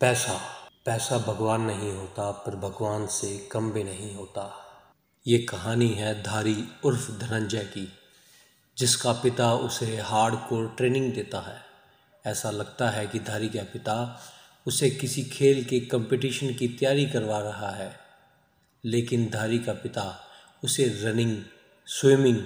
पैसा पैसा भगवान नहीं होता, पर भगवान से कम भी नहीं होता। ये कहानी है धारी उर्फ़ धनंजय की, जिसका पिता उसे हार्ड कोर ट्रेनिंग देता है। ऐसा लगता है कि धारी का पिता उसे किसी खेल के कंपटीशन की तैयारी करवा रहा है, लेकिन धारी का पिता उसे रनिंग, स्विमिंग,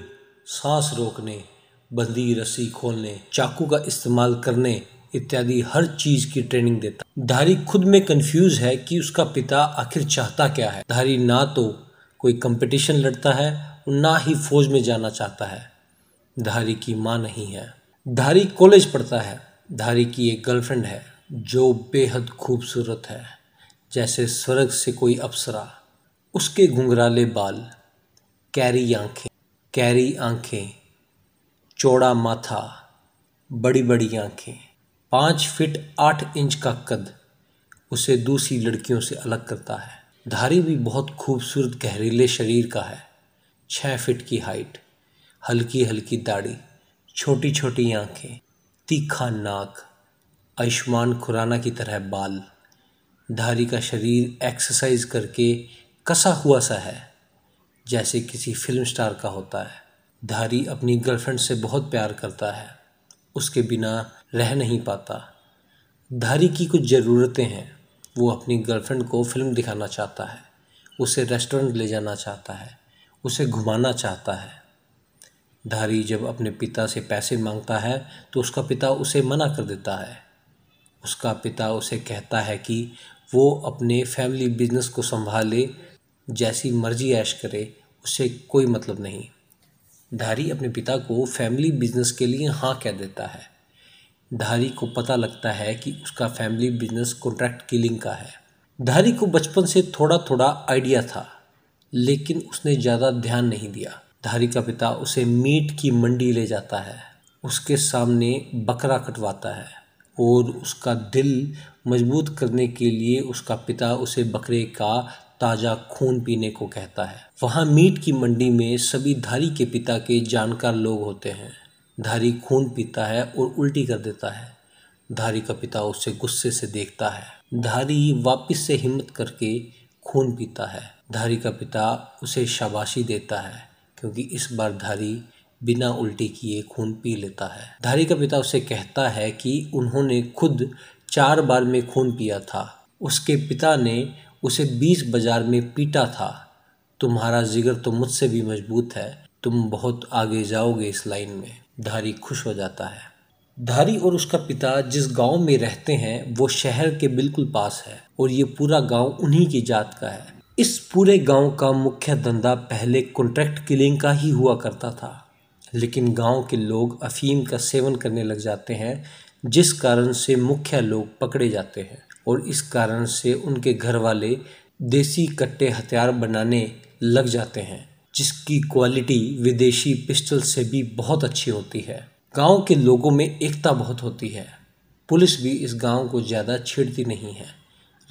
सांस रोकने, बंदी रस्सी खोलने, चाकू का इस्तेमाल करने इत्यादि हर चीज़ की ट्रेनिंग देता धारी खुद में कंफ्यूज है कि उसका पिता आखिर चाहता क्या है। धारी ना तो कोई कंपटीशन लड़ता है और ना ही फौज में जाना चाहता है। धारी की माँ नहीं है। धारी कॉलेज पढ़ता है। धारी की एक गर्लफ्रेंड है, जो बेहद खूबसूरत है। जैसे स्वर्ग से कोई अप्सरा, उसके घुंघराले बाल, कैरी आँखें कैरी आँखें, चौड़ा माथा बड़ी बड़ी आँखें। पाँच फिट आठ इंच का कद उसे दूसरी लड़कियों से अलग करता है। धारी भी बहुत खूबसूरत गहरीले शरीर का है। छः फिट की हाइट, हल्की हल्की दाढ़ी छोटी छोटी आँखें, तीखा नाक, आयुष्मान खुराना की तरह बाल। धारी का शरीर एक्सरसाइज करके कसा हुआ सा है, जैसे किसी फ़िल्म स्टार का होता है। धारी अपनी गर्लफ्रेंड से बहुत प्यार करता है। उसके बिना रह नहीं पाता। धारी की कुछ ज़रूरतें हैं, वो अपनी गर्लफ्रेंड को फ़िल्म दिखाना चाहता है, उसे रेस्टोरेंट ले जाना चाहता है, उसे घुमाना चाहता है। धारी जब अपने पिता से पैसे माँगता है तो उसका पिता उसे मना कर देता है। उसका पिता उसे कहता है कि वो अपने फैमिली बिज़नेस को संभाले, जैसी मर्ज़ी ऐश करे, उसे कोई मतलब नहीं। धारी अपने पिता को फैमिली बिज़नेस के लिए हाँ कह देता है। धारी को पता लगता है कि उसका फैमिली बिज़नेस कॉन्ट्रैक्ट किलिंग का है। धारी को बचपन से थोड़ा थोड़ा आइडिया था, लेकिन उसने ज़्यादा ध्यान नहीं दिया। धारी का पिता उसे मीट की मंडी ले जाता है, उसके सामने बकरा कटवाता है और उसका दिल मज़बूत करने के लिए उसका पिता उसे बकरे का ताज़ा खून पीने को कहता है। वहाँ मीट की मंडी में सभी धारी के पिता के जानकार लोग होते हैं। धारी खून पीता है और उल्टी कर देता है। धारी का पिता उसे गुस्से से देखता है। धारी वापस से हिम्मत करके खून पीता है। धारी का पिता उसे शाबाशी देता है, क्योंकि इस बार धारी बिना उल्टी किए खून पी लेता है। धारी का पिता उसे कहता है कि उन्होंने खुद चार बार में खून पिया था। उसके पिता ने उसे बीस बाज़ार में पीटा था। तुम्हारा जिगर तो मुझसे भी मज़बूत है, तुम बहुत आगे जाओगे इस लाइन में। धारी खुश हो जाता है। धारी और उसका पिता जिस गाँव में रहते हैं, वो शहर के बिल्कुल पास है और ये पूरा गाँव उन्हीं की जात का है। इस पूरे गाँव का मुख्य धंधा पहले कॉन्ट्रैक्ट किलिंग का ही हुआ करता था। लेकिन गाँव के लोग अफीम का सेवन करने लग जाते हैं, जिस कारण से मुख्य लोग पकड़े जाते हैं और इस कारण से उनके घर वाले देसी कट्टे हथियार बनाने लग जाते हैं। जिसकी क्वालिटी विदेशी पिस्टल से भी बहुत अच्छी होती है। गाँव के लोगों में एकता बहुत होती है। पुलिस भी इस गाँव को ज़्यादा छेड़ती नहीं है।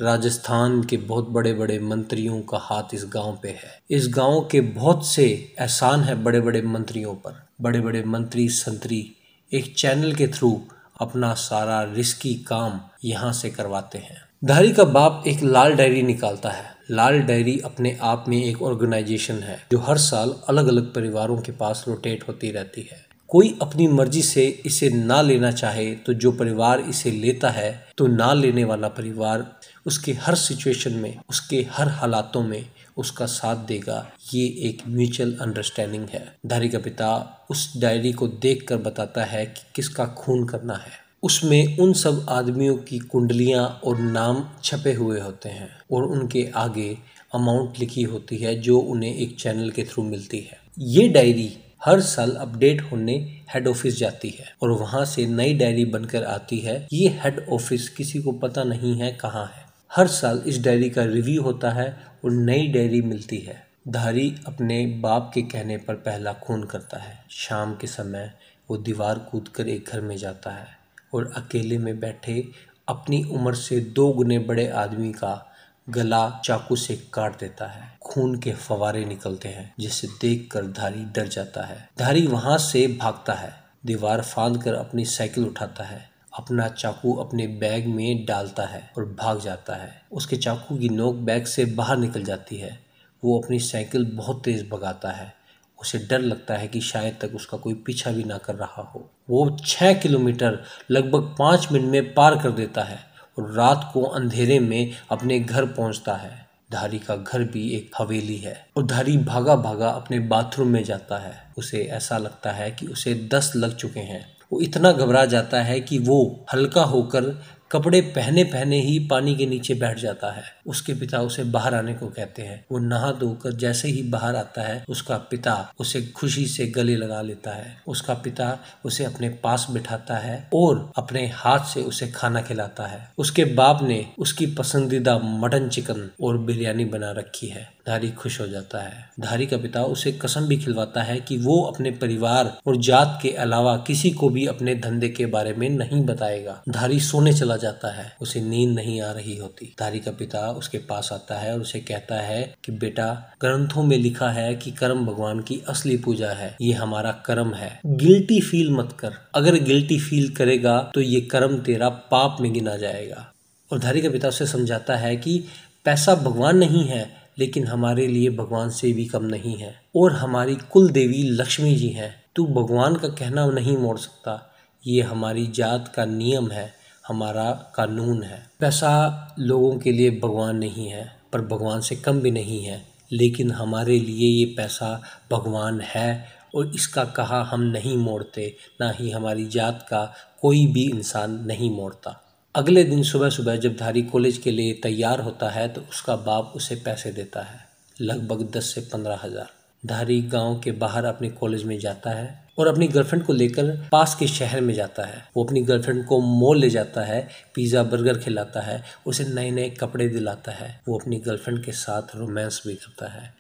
राजस्थान के बहुत बड़े बड़े मंत्रियों का हाथ इस गाँव पे है। इस गाँव के बहुत से एहसान है बड़े बड़े मंत्रियों पर। बड़े बड़े मंत्री, संतरी एक चैनल के थ्रू अपना सारा रिस्की काम यहाँ से करवाते हैं। धारी का बाप एक लाल डायरी निकालता है। लाल डायरी अपने आप में एक ऑर्गेनाइजेशन है, जो हर साल अलग अलग परिवारों के पास रोटेट होती रहती है। कोई अपनी मर्ज़ी से इसे ना लेना चाहे तो जो परिवार इसे लेता है तो ना लेने वाला परिवार उसके हर सिचुएशन में, उसके हर हालातों में उसका साथ देगा। ये एक म्यूचुअल अंडरस्टैंडिंग है। धारी का पिता उस डायरी को देख कर बताता है कि किसका खून करना है। उसमें उन सब आदमियों की कुंडलियाँ और नाम छपे हुए होते हैं और उनके आगे अमाउंट लिखी होती है जो उन्हें एक चैनल के थ्रू मिलती है। ये डायरी हर साल अपडेट होने हेड ऑफ़िस जाती है और वहाँ से नई डायरी बनकर आती है। ये हेड ऑफ़िस किसी को पता नहीं है कहाँ है। हर साल इस डायरी का रिव्यू होता है और नई डायरी मिलती है। धारी अपने बाप के कहने पर पहला खून करता है। शाम के समय वो दीवार कूद कर एक घर में जाता है। और अकेले में बैठे अपनी उम्र से दो गुने बड़े आदमी का गला चाकू से काट देता है। खून के फवारे निकलते हैं, जिसे देखकर धारी डर जाता है। धारी वहाँ से भागता है, दीवार फांद कर अपनी साइकिल उठाता है, अपना चाकू अपने बैग में डालता है और भाग जाता है। उसके चाकू की नोक बैग से बाहर निकल जाती है। वो अपनी साइकिल बहुत तेज भगाता है। उसे डर लगता है कि शायद तक उसका कोई पीछा भी ना कर रहा हो। वो छः किलोमीटर लगभग पाँच मिनट में पार कर देता है और रात को अंधेरे में अपने घर पहुँचता है। धारी का घर भी एक हवेली है और धारी भागा भागा अपने बाथरूम में जाता है। उसे ऐसा लगता है कि उसे दस लग चुके हैं। वो इतना घबरा जाता है कि वो हल्का होकर कपड़े पहने पहने ही पानी के नीचे बैठ जाता है। उसके पिता उसे बाहर आने को कहते हैं। वो नहा धोकर जैसे ही बाहर आता है, उसका पिता उसे खुशी से गले लगा लेता है। उसका पिता उसे अपने पास बिठाता है और अपने हाथ से उसे खाना खिलाता है। उसके बाप ने उसकी पसंदीदा मटन चिकन और बिरयानी बना रखी है। धारी खुश हो जाता है। धारी का पिता उसे कसम भी खिलवाता है कि वो अपने परिवार और जात के अलावा किसी को भी अपने धंधे के बारे में नहीं बताएगा। धारी सोने चला जाता है। उसे नींद नहीं आ रही होती। धारी का पिता उसके पास आता है और उसे कहता है कि, बेटा, ग्रंथों में लिखा है कि कर्म भगवान की असली पूजा है। ये हमारा कर्म है। गिल्टी फील मत कर। अगर गिल्टी फील करेगा तो ये कर्म तेरा पाप में गिना जाएगा। और धारी का पिता उसे समझाता है कि, पैसा भगवान नहीं है, लेकिन हमारे लिए भगवान से भी कम नहीं है। और हमारी कुल देवी लक्ष्मी जी हैं। तू भगवान का कहना नहीं मोड़ सकता। ये हमारी जात का नियम है। हमारा कानून है। पैसा लोगों के लिए भगवान नहीं है, पर भगवान से कम भी नहीं है, लेकिन हमारे लिए ये पैसा भगवान है और इसका कहा हम नहीं मोड़ते, ना ही हमारी जात का कोई भी इंसान नहीं मोड़ता। अगले दिन सुबह सुबह जब धारी कॉलेज के लिए तैयार होता है तो उसका बाप उसे पैसे देता है, लगभग दस से पंद्रह हज़ार। धारी गाँव के बाहर अपने कॉलेज में जाता है और अपनी गर्लफ्रेंड को लेकर पास के शहर में जाता है। वो अपनी गर्लफ्रेंड को मॉल ले जाता है पिज़्ज़ा बर्गर खिलाता है, उसे नए नए कपड़े दिलाता है। वो अपनी गर्लफ्रेंड के साथ रोमांस भी करता है।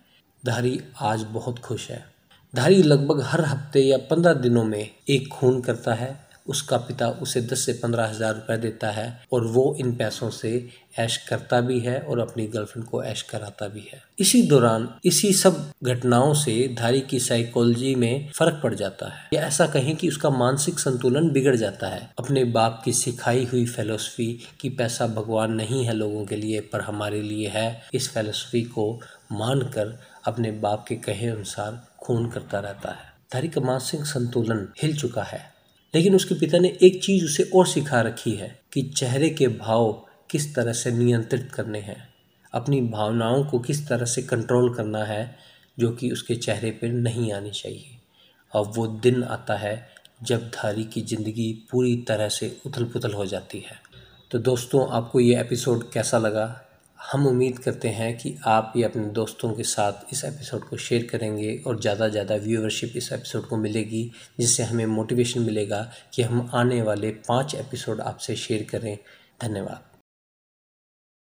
धारी आज बहुत खुश है। धारी लगभग हर हफ़्ते या पंद्रह दिनों में एक खून करता है। उसका पिता उसे दस से पंद्रह हज़ार रुपये देता है और वो इन पैसों से ऐश करता भी है और अपनी गर्लफ्रेंड को ऐश कराता भी है। इसी दौरान इसी सब घटनाओं से धारी की साइकोलॉजी में फ़र्क पड़ जाता है। या ऐसा कहें कि उसका मानसिक संतुलन बिगड़ जाता है। अपने बाप की सिखाई हुई फेलोसफी कि पैसा भगवान नहीं है लोगों के लिए पर हमारे लिए है, इस फेलोसफी को मानकर अपने बाप के कहे अनुसार खून करता रहता है। धारी का मानसिक संतुलन हिल चुका है। लेकिन उसके पिता ने एक चीज़ उसे और सिखा रखी है कि चेहरे के भाव किस तरह से नियंत्रित करने हैं। अपनी भावनाओं को किस तरह से कंट्रोल करना है, जो कि उसके चेहरे पर नहीं आनी चाहिए। अब वो दिन आता है जब धारी की ज़िंदगी पूरी तरह से उथल पुथल हो जाती है। तो दोस्तों, आपको ये एपिसोड कैसा लगा? हम उम्मीद करते हैं कि आप ये अपने दोस्तों के साथ इस एपिसोड को शेयर करेंगे और ज़्यादा से ज़्यादा व्यूअरशिप इस एपिसोड को मिलेगी, जिससे हमें मोटिवेशन मिलेगा कि हम आने वाले पाँच एपिसोड आपसे शेयर करें। धन्यवाद।